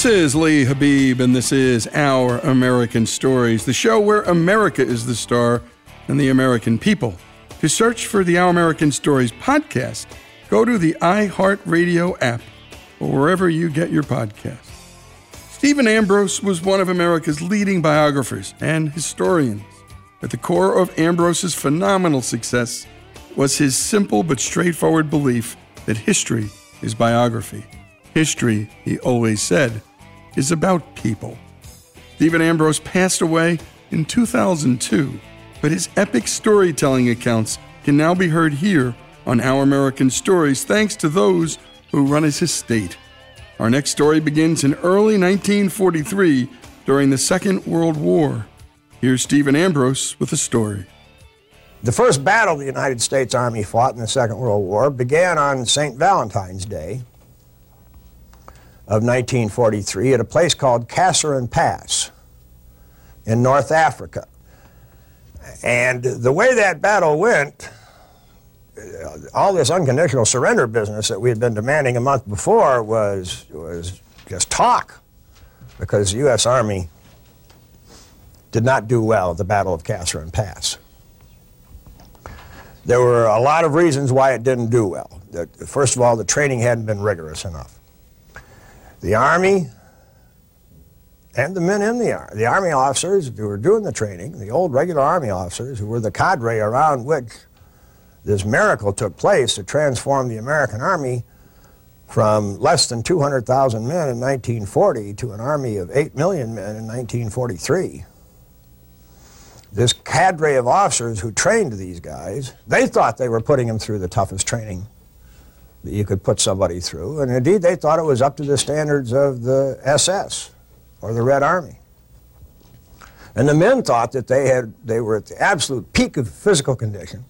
This is Lee Habib, and this is Our American Stories, the show where America is the star and the American people. To search for the Our American Stories podcast, go to the iHeartRadio app or wherever you get your podcasts. Stephen Ambrose was one of America's leading biographers and historians. At the core of Ambrose's phenomenal success was his simple but straightforward belief that history is biography. History, he always said, is about people. Stephen Ambrose passed away in 2002, but his epic storytelling accounts can now be heard here on Our American Stories thanks to those who run his estate. Our next story begins in early 1943 during the Second World War. Here's Stephen Ambrose with a story. The first battle the United States Army fought in the Second World War began on St. Valentine's Day of 1943 at a place called Kasserine Pass in North Africa. And the way that battle went, uh, all this unconditional surrender business that we had been demanding a month before was, was just talk because the U.S. Army did not do well at the Battle of Kasserine Pass. There were a lot of reasons why it didn't do well. First of all, the training hadn't been rigorous enough. The Army and the men in the Army, the Army officers who were doing the training, the old regular Army officers who were the cadre around which this miracle took place to transform the American Army from less than 200,000 men in 1940 to an army of 8 million men in 1943. This cadre of officers who trained these guys, they thought they were putting them through the toughest training you could put somebody through. And indeed, they thought it was up to the standards of the SS or the Red Army. And the men thought that they, had, they were at the absolute peak of physical condition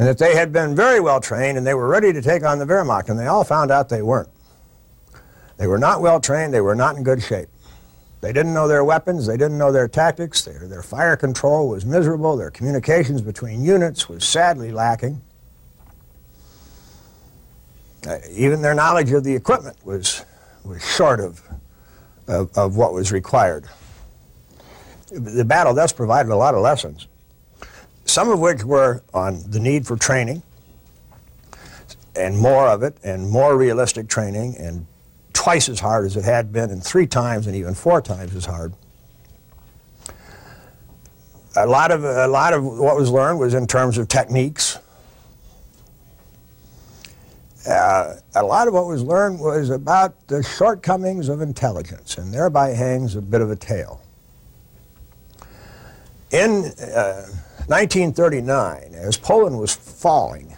and that they had been very well trained and they were ready to take on the Wehrmacht, and they all found out they weren't. They were not well trained, they were not in good shape. They didn't know their weapons, they didn't know their tactics, their, their fire control was miserable, their communications between units was sadly lacking. Uh, even their knowledge of the equipment was, was short of, of, of what was required. The battle thus provided a lot of lessons, some of which were on the need for training, and more of it, and more realistic training, and twice as hard as it had been, and three times and even four times as hard. A lot of, a lot of what was learned was in terms of techniques. Uh, a lot of what was learned was about the shortcomings of intelligence, and thereby hangs a bit of a tale. In uh, 1939, as Poland was falling,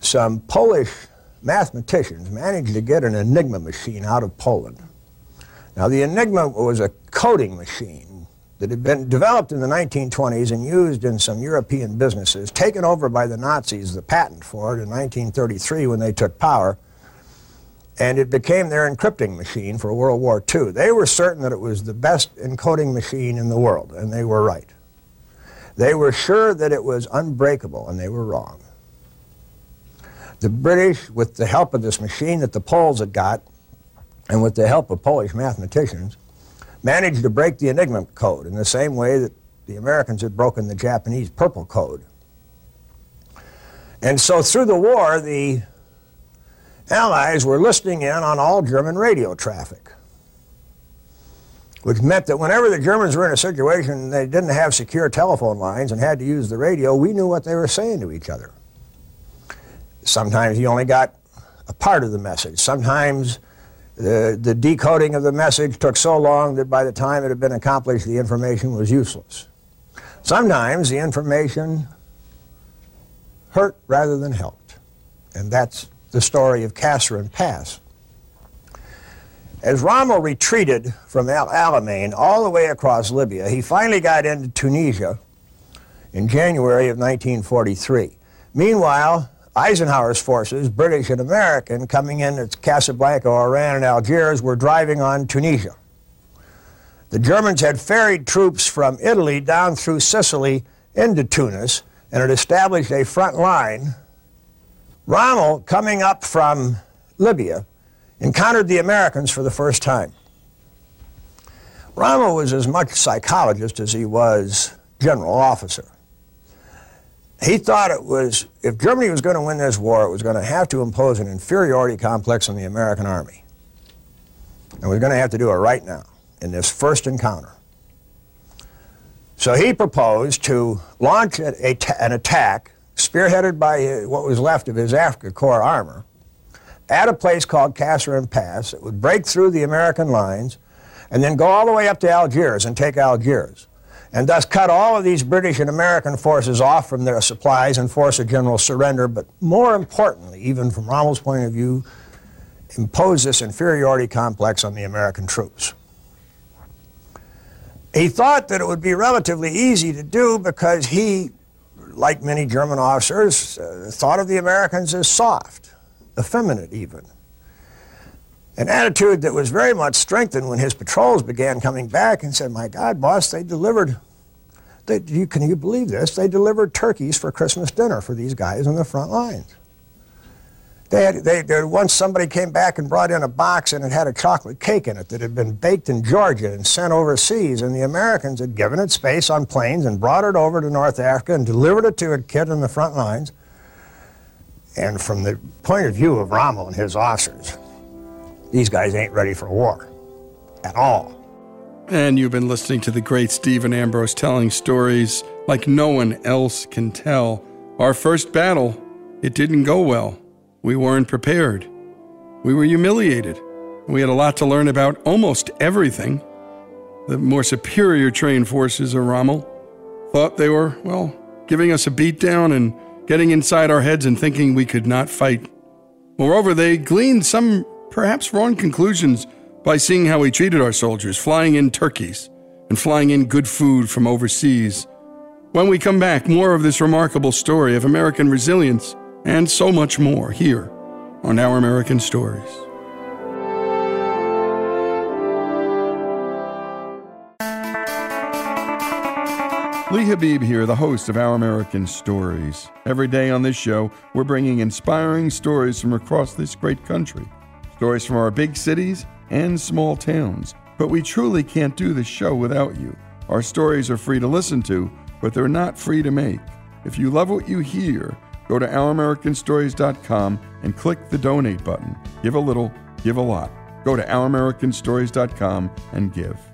some Polish mathematicians managed to get an Enigma machine out of Poland. Now, the Enigma was a coding machine that had been developed in the 1920s and used in some European businesses, taken over by the Nazis, the patent for it, in 1933 when they took power, and it became their encrypting machine for World War II. They were certain that it was the best encoding machine in the world, and they were right. They were sure that it was unbreakable, and they were wrong. The British, with the help of this machine that the Poles had got, and with the help of Polish mathematicians, managed to break the Enigma code in the same way that the Americans had broken the Japanese purple code. And so through the war, the Allies were listening in on all German radio traffic, which meant that whenever the Germans were in a situation they didn't have secure telephone lines and had to use the radio, we knew what they were saying to each other. Sometimes you only got a part of the message. Sometimes the, the decoding of the message took so long that by the time it had been accomplished, the information was useless. Sometimes the information hurt rather than helped. And that's the story of Kasserine Pass. As Rommel retreated from El Alamein all the way across Libya, he finally got into Tunisia in January of 1943. Meanwhile, Eisenhower's forces, British and American, coming in at Casablanca, Oran, and Algiers, were driving on Tunisia. The Germans had ferried troops from Italy down through Sicily into Tunis and had established a front line. Rommel, coming up from Libya, encountered the Americans for the first time. Rommel was as much psychologist as he was general officer he thought it was, if Germany was going to win this war, it was going to have to impose an inferiority complex on the American army. And we're going to have to do it right now, in this first encounter. So he proposed to launch a, a, an attack, spearheaded by uh, what was left of his Afrika Korps armor, at a place called Kasserine Pass. It would break through the American lines and then go all the way up to Algiers and take Algiers and thus cut all of these British and American forces off from their supplies and force a general surrender, but more importantly, even from Rommel's point of view, impose this inferiority complex on the American troops. He thought that it would be relatively easy to do because he, like many German officers, uh, thought of the Americans as soft, effeminate even. An attitude that was very much strengthened when his patrols began coming back and said, My God, boss, they delivered they, you, can you believe this? They delivered turkeys for Christmas dinner for these guys on the front lines. They had, they, once somebody came back and brought in a box and it had a chocolate cake in it that had been baked in Georgia and sent overseas, and the Americans had given it space on planes and brought it over to North Africa and delivered it to a kid on the front lines. And from the point of view of Rommel and his officers, these guys ain't ready for war at all. And you've been listening to the great Stephen Ambrose telling stories like no one else can tell. Our first battle, it didn't go well. We weren't prepared. We were humiliated. We had a lot to learn about almost everything. The more superior trained forces of Rommel thought they were, well, giving us a beatdown and getting inside our heads and thinking we could not fight. Moreover, they gleaned some perhaps wrong conclusions by seeing how we treated our soldiers, flying in turkeys and flying in good food from overseas. When we come back, more of this remarkable story of American resilience and so much more here on Our American Stories. Lee Habib here, the host of Our American Stories. Every day on this show, we're bringing inspiring stories from across this great country Stories from our big cities and small towns. But we truly can't do this show without you. Our stories are free to listen to, but they're not free to make. If you love what you hear, go to OurAmericanStories.com and click the donate button. Give a little, give a lot. Go to OurAmericanStories.com and give.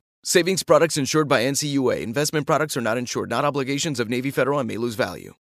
Savings products insured by NCUA. Investment products are not insured, not obligations of Navy Federal and may lose value.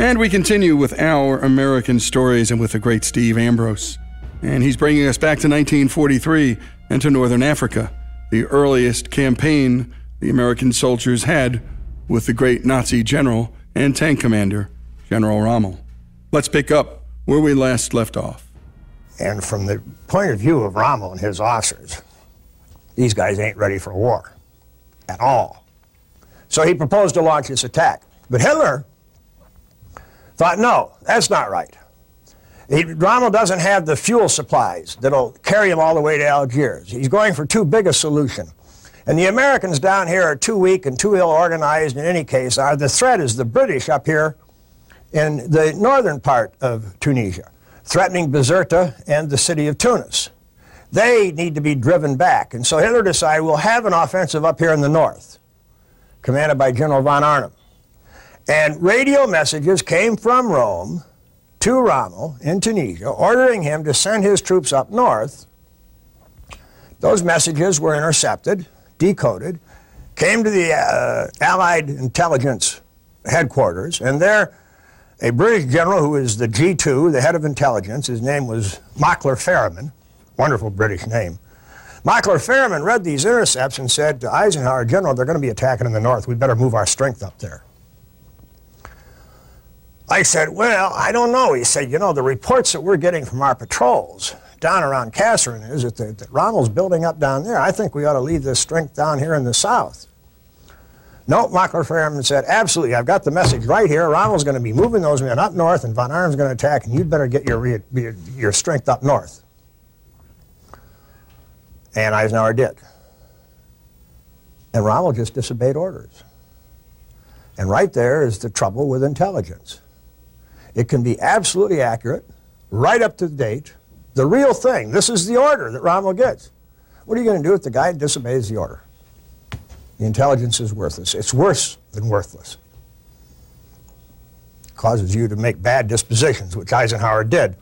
And we continue with our American stories and with the great Steve Ambrose. And he's bringing us back to 1943 and to Northern Africa, the earliest campaign the American soldiers had with the great Nazi general and tank commander, General Rommel. Let's pick up where we last left off. And from the point of view of Rommel and his officers, these guys ain't ready for war at all. So he proposed to launch this attack. But Hitler thought, no, that's not right. He, Rommel doesn't have the fuel supplies that'll carry him all the way to Algiers. He's going for too big a solution. And the Americans down here are too weak and too ill organized in any case. Are the threat is the British up here in the northern part of Tunisia, threatening Bizerta and the city of Tunis. They need to be driven back. And so Hitler decided we'll have an offensive up here in the north, commanded by General von Arnim. And radio messages came from Rome to Rommel in Tunisia, ordering him to send his troops up north. Those messages were intercepted, decoded, came to the uh, Allied intelligence headquarters, and there a British general who was the G2, the head of intelligence, his name was Mockler Ferryman, wonderful British name. Mockler Ferryman read these intercepts and said to Eisenhower, General, they're going to be attacking in the north. We better move our strength up there. Ike said, Well, I don't know. He said, You know, the reports that we're getting from our patrols down around Kasserine is that, the, that Rommel's building up down there. I think we ought to leave this strength down here in the south. No, Mockler said, Absolutely. I've got the message right here. Rommel's going to be moving those men up north, and von Arnim's going to attack, and you'd better get your, your, your strength up north. And Eisenhower did. And Rommel just disobeyed orders. And right there is the trouble with intelligence. It can be absolutely accurate, right up to the date, the real thing. This is the order that Rommel gets. What are you going to do if the guy disobeys the order? The intelligence is worthless. It's worse than worthless. It causes you to make bad dispositions, which Eisenhower did.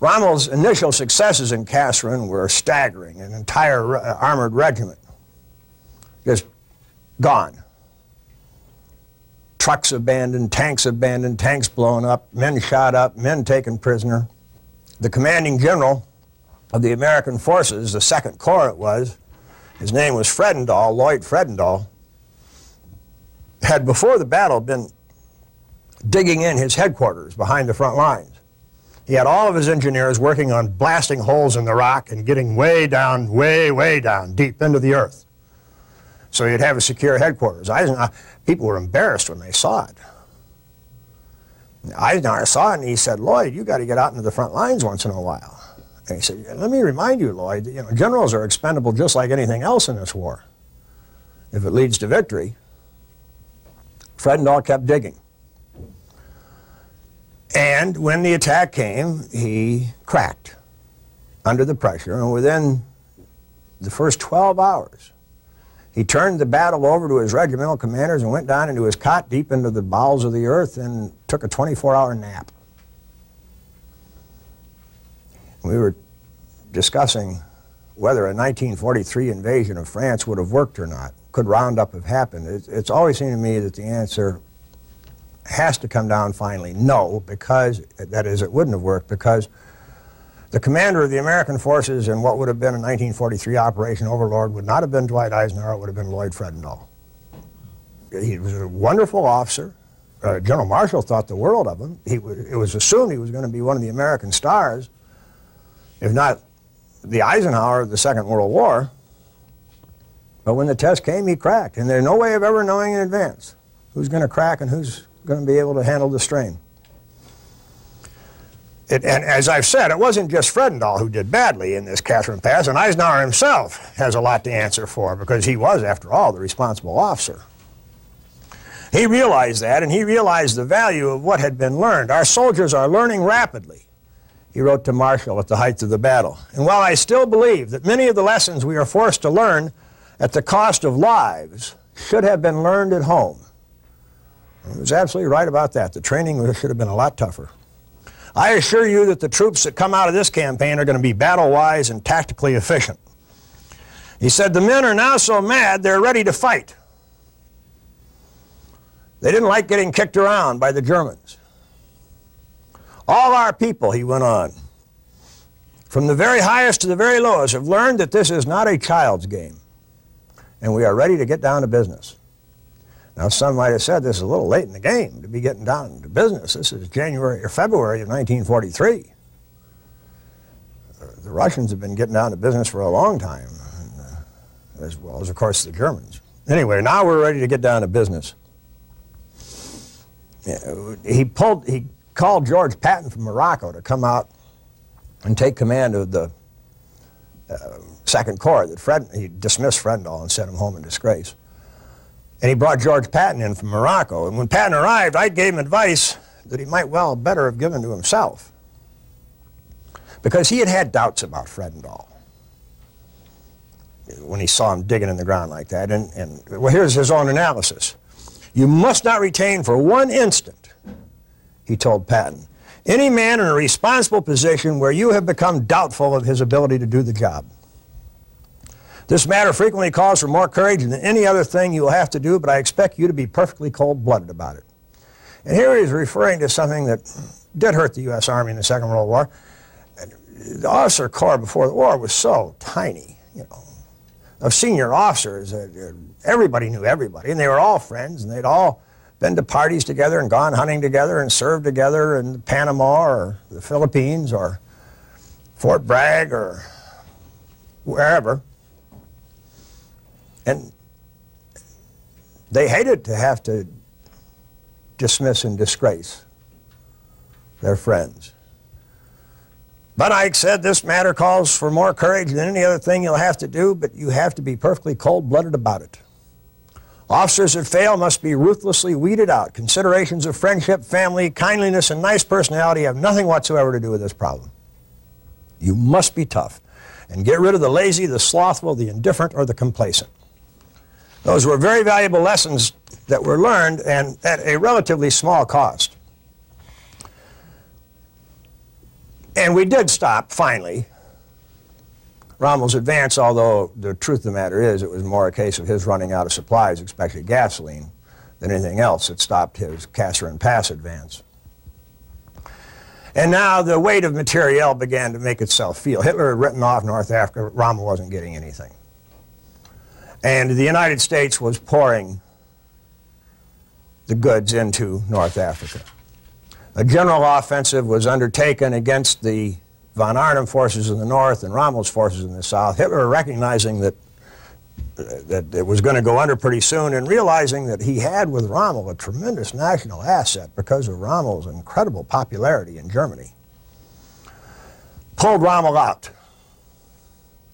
Rommel's initial successes in Kasserine were staggering. An entire uh, armored regiment just gone. Trucks abandoned, tanks abandoned, tanks blown up, men shot up, men taken prisoner. The commanding general of the American forces, the Second Corps it was, his name was Fredendall, Lloyd Fredendall, had before the battle been digging in his headquarters behind the front lines. He had all of his engineers working on blasting holes in the rock and getting way down, way, way down, deep into the earth. So he'd have a secure headquarters. Eisenhower, people were embarrassed when they saw it. Eisenhower saw it and he said, Lloyd, you got to get out into the front lines once in a while. And he said, let me remind you, Lloyd, you know, generals are expendable just like anything else in this war. If it leads to victory, Fredendall kept digging. And when the attack came, he cracked under the pressure. And within the first 12 hours, he turned the battle over to his regimental commanders and went down into his cot deep into the bowels of the earth and took a 24-hour nap. We were discussing whether a 1943 invasion of France would have worked or not. Could Roundup have happened? It, it's always seemed to me that the answer has to come down finally no, because, that is, it wouldn't have worked because the commander of the American forces in what would have been a 1943 Operation Overlord would not have been Dwight Eisenhower, it would have been Lloyd Fredendall. He was a wonderful officer. Uh, General Marshall thought the world of him. He it was assumed he was going to be one of the American stars, if not the Eisenhower of the Second World War. But when the test came, he cracked. And there's no way of ever knowing in advance who's going to crack and who's going to be able to handle the strain. It, and as I've said, it wasn't just Fredendall who did badly in this Kasserine Pass, and Eisenhower himself has a lot to answer for because he was, after all, the responsible officer. He realized that, and he realized the value of what had been learned. Our soldiers are learning rapidly, he wrote to Marshall at the height of the battle. And while I still believe that many of the lessons we are forced to learn at the cost of lives should have been learned at home, he was absolutely right about that. The training should have been a lot tougher. I assure you that the troops that come out of this campaign are going to be battle-wise and tactically efficient. He said, the men are now so mad they're ready to fight. They didn't like getting kicked around by the Germans. All our people, he went on, from the very highest to the very lowest, have learned that this is not a child's game, and we are ready to get down to business. Now, some might have said this is a little late in the game to be getting down to business. This is January or February of 1943. The Russians have been getting down to business for a long time, uh, as well as, of course, the Germans. Anyway, now we're ready to get down to business. He pulled, he called George Patton from Morocco to come out and take command of the uh, Second Corps. That Fred, he dismissed Fredendall and sent him home in disgrace. And he brought George Patton in from Morocco. And when Patton arrived, Ike gave him advice that he might well better have given to himself. Because he had had doubts about Fredendall when he saw him digging in the ground like that. And, and well, here's his own analysis. You must not retain for one instant, he told Patton, any man in a responsible position where you have become doubtful of his ability to do the job. This matter frequently calls for more courage than any other thing you will have to do, but I expect you to be perfectly cold-blooded about it. And here he's referring to something that did hurt the U.S. Army in the Second World War. The officer corps before the war was so tiny, you know, of senior officers. Uh, everybody knew everybody, and they were all friends, and they'd all been to parties together and gone hunting together and served together in Panama or the Philippines or Fort Bragg or wherever. And they hated to have to dismiss and disgrace their friends. But Ike said this matter calls for more courage than any other thing you'll have to do, but you have to be perfectly cold blooded about it. Officers that fail must be ruthlessly weeded out. Considerations of friendship, family, kindliness, and nice personality have nothing whatsoever to do with this problem. You must be tough and get rid of the lazy, the slothful, the indifferent, or the complacent. Those were very valuable lessons that were learned and at a relatively small cost. And we did stop, finally, Rommel's advance, although the truth of the matter is it was more a case of his running out of supplies, especially gasoline, than anything else that stopped his Kasserine Pass advance. And now the weight of materiel began to make itself feel. Hitler had written off North Africa, Rommel wasn't getting anything. And the United States was pouring the goods into North Africa. A general offensive was undertaken against the von Arnim forces in the north and Rommel's forces in the south. Hitler recognizing that that it was going to go under pretty soon and realizing that he had with Rommel a tremendous national asset because of Rommel's incredible popularity in Germany. Pulled Rommel out.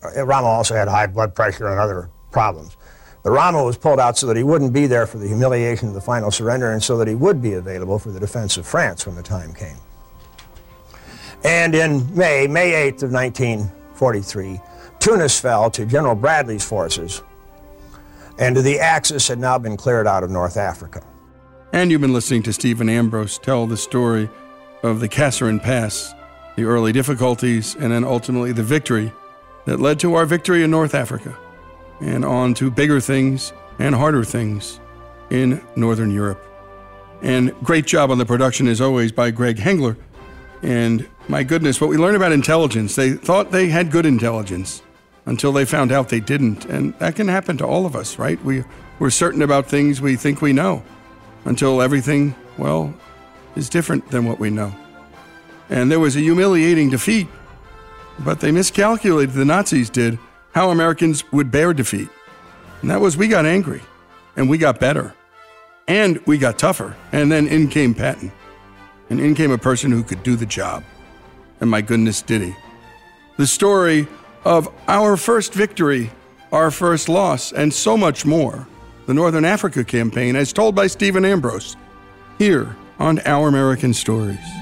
Uh, Rommel also had high blood pressure and other problems. But Rommel was pulled out so that he wouldn't be there for the humiliation of the final surrender and so that he would be available for the defense of France when the time came. And in May, May 8th of 1943, Tunis fell to General Bradley's forces, and the Axis had now been cleared out of North Africa. And you've been listening to Stephen Ambrose tell the story of the Kasserine Pass, the early difficulties, and then ultimately the victory that led to our victory in North Africa and on to bigger things and harder things in Northern Europe. And great job on the production, as always, by Greg Hengler. And my goodness, what we learned about intelligence, they thought they had good intelligence until they found out they didn't. And that can happen to all of us, right? We, we're certain about things we think we know until everything, well, is different than what we know. And there was a humiliating defeat, but they miscalculated, the Nazis did, how Americans would bear defeat. And that was we got angry and we got better and we got tougher. And then in came Patton. And in came a person who could do the job. And my goodness, did he. The story of our first victory, our first loss, and so much more. The Northern Africa campaign, as told by Stephen Ambrose, here on Our American Stories.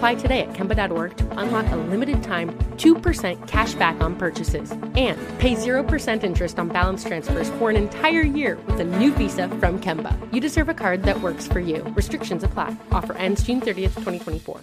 Apply today at Kemba.org to unlock a limited time 2% cash back on purchases and pay 0% interest on balance transfers for an entire year with a new visa from Kemba. You deserve a card that works for you. Restrictions apply. Offer ends June 30th, 2024.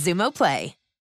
Xumo Play.